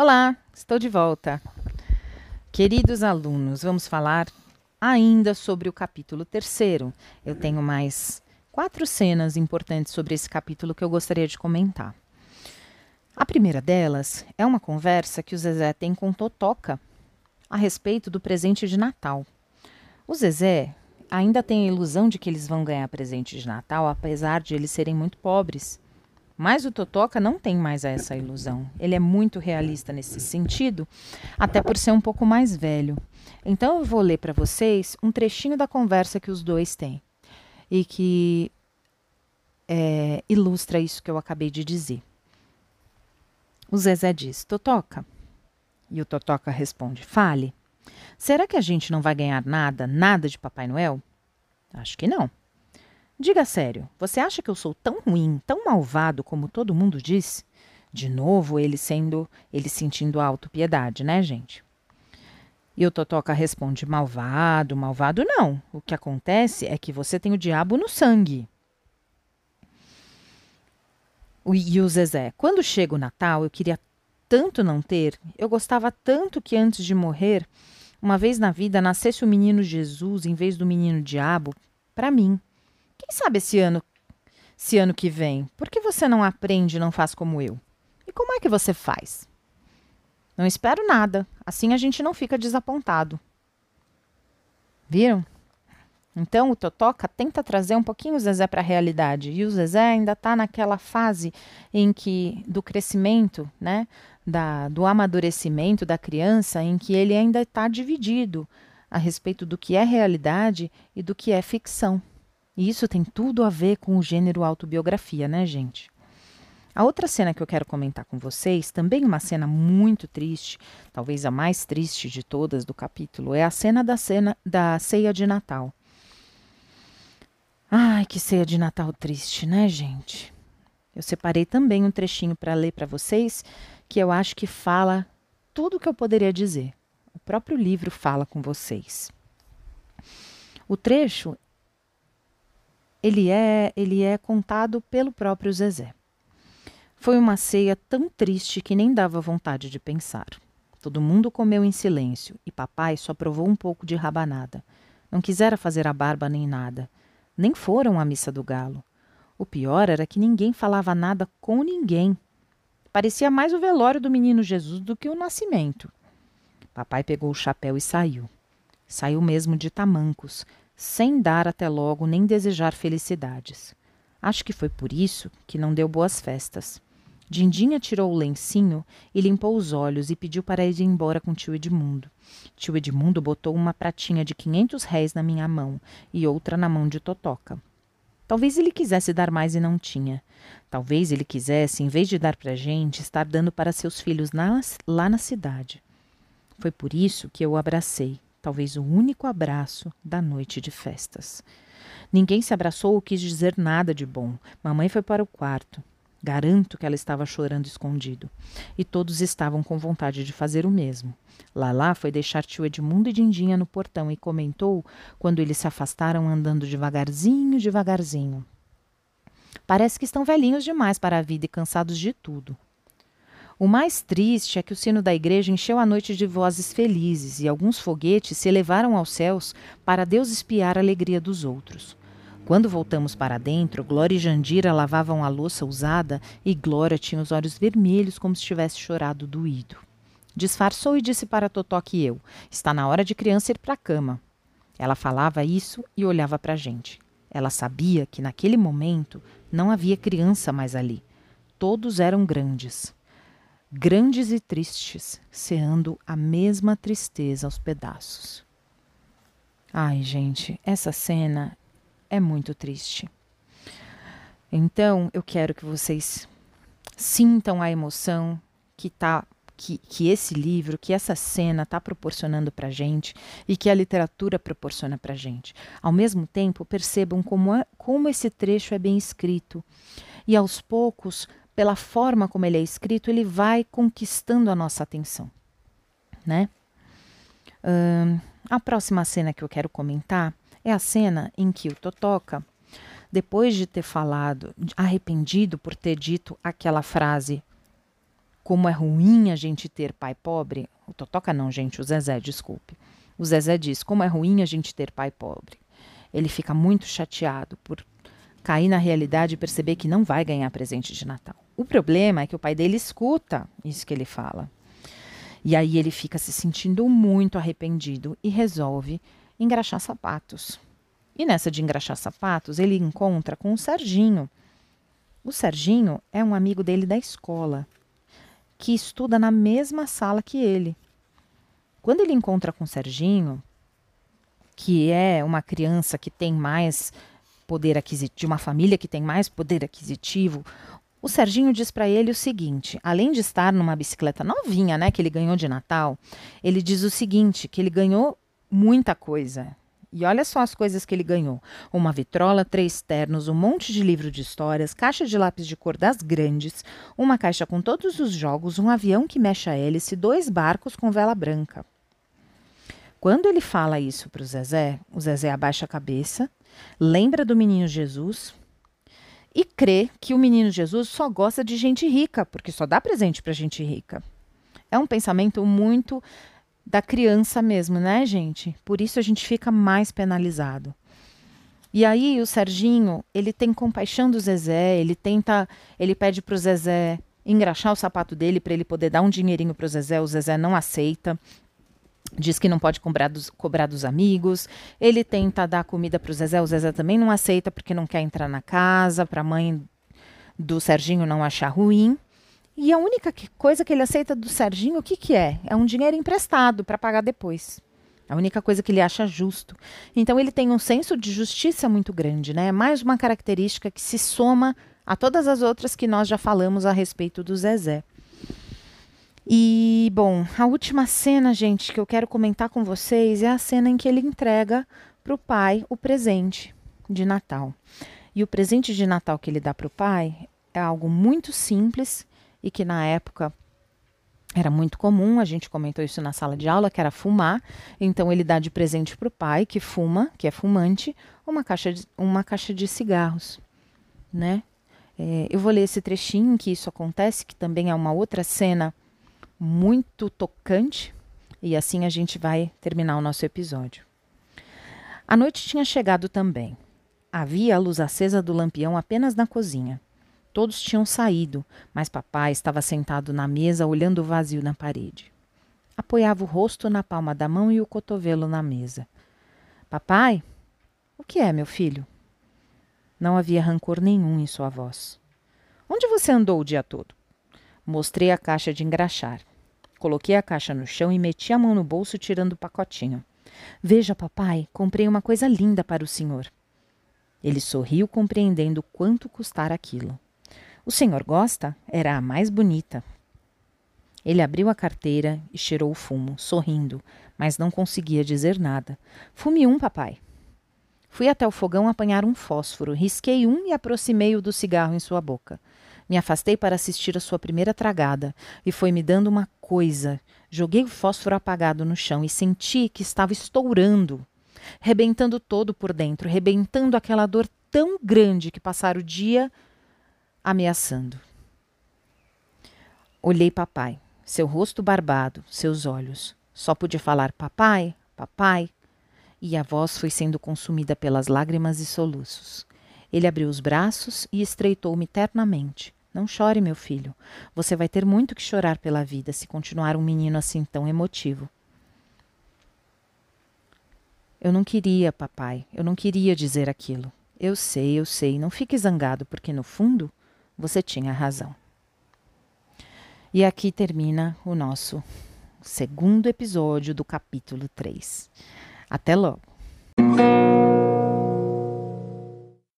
Olá, estou de volta. Queridos alunos, vamos falar ainda sobre o capítulo terceiro. Eu tenho mais quatro cenas importantes sobre esse capítulo que eu gostaria de comentar. A primeira delas é uma conversa que o Zezé tem com Totoca a respeito do presente de Natal. O Zezé ainda tem a ilusão de que eles vão ganhar presente de Natal, apesar de eles serem muito pobres. Mas o Totoca não tem mais essa ilusão. Ele é muito realista nesse sentido, até por ser um pouco mais velho. Então eu vou ler para vocês um trechinho da conversa que os dois têm e que é, ilustra isso que eu acabei de dizer. O Zezé diz: Totoca. E o Totoca responde: Fale. Será que a gente não vai ganhar nada, nada de Papai Noel? Acho que não. Diga sério, você acha que eu sou tão ruim, tão malvado como todo mundo diz? De novo, ele sendo, ele sentindo autopiedade, né, gente? E o Totoca responde: malvado, malvado não. O que acontece é que você tem o diabo no sangue. E o Zezé: quando chega o Natal, eu queria tanto não ter, eu gostava tanto que antes de morrer, uma vez na vida, nascesse o menino Jesus em vez do menino diabo para mim. Quem sabe esse ano, esse ano que vem? Por que você não aprende e não faz como eu? E como é que você faz? Não espero nada. Assim a gente não fica desapontado. Viram? Então o Totoca tenta trazer um pouquinho o Zezé para a realidade. E o Zezé ainda está naquela fase em que do crescimento, né? Da, do amadurecimento da criança, em que ele ainda está dividido a respeito do que é realidade e do que é ficção. E isso tem tudo a ver com o gênero autobiografia, né, gente? A outra cena que eu quero comentar com vocês, também uma cena muito triste, talvez a mais triste de todas do capítulo, é a cena da cena da ceia de Natal. Ai, que ceia de Natal triste, né, gente? Eu separei também um trechinho para ler para vocês, que eu acho que fala tudo o que eu poderia dizer. O próprio livro fala com vocês. O trecho ele é, ele é contado pelo próprio Zezé. Foi uma ceia tão triste que nem dava vontade de pensar. Todo mundo comeu em silêncio e papai só provou um pouco de rabanada. Não quisera fazer a barba nem nada. Nem foram à missa do galo. O pior era que ninguém falava nada com ninguém. Parecia mais o velório do menino Jesus do que o nascimento. Papai pegou o chapéu e saiu. Saiu mesmo de tamancos, sem dar até logo nem desejar felicidades. Acho que foi por isso que não deu boas festas. Dindinha tirou o lencinho e limpou os olhos e pediu para ir embora com tio Edmundo. Tio Edmundo botou uma pratinha de quinhentos réis na minha mão e outra na mão de Totoca. Talvez ele quisesse dar mais e não tinha. Talvez ele quisesse, em vez de dar para a gente, estar dando para seus filhos na, lá na cidade. Foi por isso que eu o abracei talvez o único abraço da noite de festas. Ninguém se abraçou ou quis dizer nada de bom. Mamãe foi para o quarto. Garanto que ela estava chorando escondido. E todos estavam com vontade de fazer o mesmo. Lalá foi deixar tio Edmundo e Dindinha no portão e comentou, quando eles se afastaram andando devagarzinho, devagarzinho. Parece que estão velhinhos demais para a vida e cansados de tudo. O mais triste é que o sino da igreja encheu a noite de vozes felizes e alguns foguetes se elevaram aos céus para Deus espiar a alegria dos outros. Quando voltamos para dentro, Glória e Jandira lavavam a louça usada e Glória tinha os olhos vermelhos como se tivesse chorado doído. Disfarçou e disse para Totó que eu: Está na hora de criança ir para a cama. Ela falava isso e olhava para a gente. Ela sabia que naquele momento não havia criança mais ali. Todos eram grandes grandes e tristes, ceando a mesma tristeza aos pedaços. Ai, gente, essa cena é muito triste. Então, eu quero que vocês sintam a emoção que tá que, que esse livro, que essa cena está proporcionando para gente e que a literatura proporciona para gente. Ao mesmo tempo, percebam como, é, como esse trecho é bem escrito e aos poucos pela forma como ele é escrito, ele vai conquistando a nossa atenção, né? Uh, a próxima cena que eu quero comentar é a cena em que o Totoca, depois de ter falado, arrependido por ter dito aquela frase como é ruim a gente ter pai pobre. O Totoca não, gente, o Zezé, desculpe. O Zezé diz: como é ruim a gente ter pai pobre. Ele fica muito chateado por cair na realidade e perceber que não vai ganhar presente de Natal. O problema é que o pai dele escuta isso que ele fala. E aí ele fica se sentindo muito arrependido e resolve engraxar sapatos. E nessa de engraxar sapatos, ele encontra com o Serginho. O Serginho é um amigo dele da escola, que estuda na mesma sala que ele. Quando ele encontra com o Serginho, que é uma criança que tem mais poder aquisitivo, de uma família que tem mais poder aquisitivo, o Serginho diz para ele o seguinte: além de estar numa bicicleta novinha, né, que ele ganhou de Natal, ele diz o seguinte: que ele ganhou muita coisa. E olha só as coisas que ele ganhou: uma vitrola, três ternos, um monte de livro de histórias, caixa de lápis de cor das grandes, uma caixa com todos os jogos, um avião que mexe a hélice, dois barcos com vela branca. Quando ele fala isso para o Zezé, o Zezé abaixa a cabeça, lembra do menino Jesus e crê que o menino Jesus só gosta de gente rica, porque só dá presente para gente rica. É um pensamento muito da criança mesmo, né, gente? Por isso a gente fica mais penalizado. E aí o Serginho, ele tem compaixão do Zezé, ele tenta, ele pede para o Zezé engraxar o sapato dele para ele poder dar um dinheirinho para o Zezé, o Zezé não aceita diz que não pode cobrar dos, cobrar dos amigos. Ele tenta dar comida para o Zezé, o Zezé também não aceita porque não quer entrar na casa, para a mãe do Serginho não achar ruim. E a única que, coisa que ele aceita do Serginho, o que, que é? É um dinheiro emprestado para pagar depois. A única coisa que ele acha justo. Então ele tem um senso de justiça muito grande, né? É mais uma característica que se soma a todas as outras que nós já falamos a respeito do Zezé. E, bom, a última cena, gente, que eu quero comentar com vocês é a cena em que ele entrega para o pai o presente de Natal. E o presente de Natal que ele dá para o pai é algo muito simples e que na época era muito comum, a gente comentou isso na sala de aula, que era fumar. Então ele dá de presente para o pai, que fuma, que é fumante, uma caixa de, uma caixa de cigarros, né? É, eu vou ler esse trechinho em que isso acontece, que também é uma outra cena muito tocante, e assim a gente vai terminar o nosso episódio. A noite tinha chegado também. Havia a luz acesa do lampião apenas na cozinha. Todos tinham saído, mas papai estava sentado na mesa olhando o vazio na parede. Apoiava o rosto na palma da mão e o cotovelo na mesa. Papai? O que é, meu filho? Não havia rancor nenhum em sua voz. Onde você andou o dia todo? Mostrei a caixa de engraxar. Coloquei a caixa no chão e meti a mão no bolso tirando o pacotinho. Veja, papai, comprei uma coisa linda para o senhor. Ele sorriu, compreendendo quanto custara aquilo. O senhor gosta? Era a mais bonita. Ele abriu a carteira e cheirou o fumo, sorrindo, mas não conseguia dizer nada. Fume um, papai. Fui até o fogão apanhar um fósforo, risquei um e aproximei-o do cigarro em sua boca. Me afastei para assistir a sua primeira tragada e foi me dando uma coisa. Joguei o fósforo apagado no chão e senti que estava estourando, rebentando todo por dentro, rebentando aquela dor tão grande que passara o dia ameaçando. Olhei papai, seu rosto barbado, seus olhos. Só pude falar papai, papai, e a voz foi sendo consumida pelas lágrimas e soluços. Ele abriu os braços e estreitou-me ternamente. Não chore, meu filho. Você vai ter muito que chorar pela vida se continuar um menino assim tão emotivo. Eu não queria, papai. Eu não queria dizer aquilo. Eu sei, eu sei. Não fique zangado, porque no fundo você tinha razão. E aqui termina o nosso segundo episódio do capítulo 3. Até logo!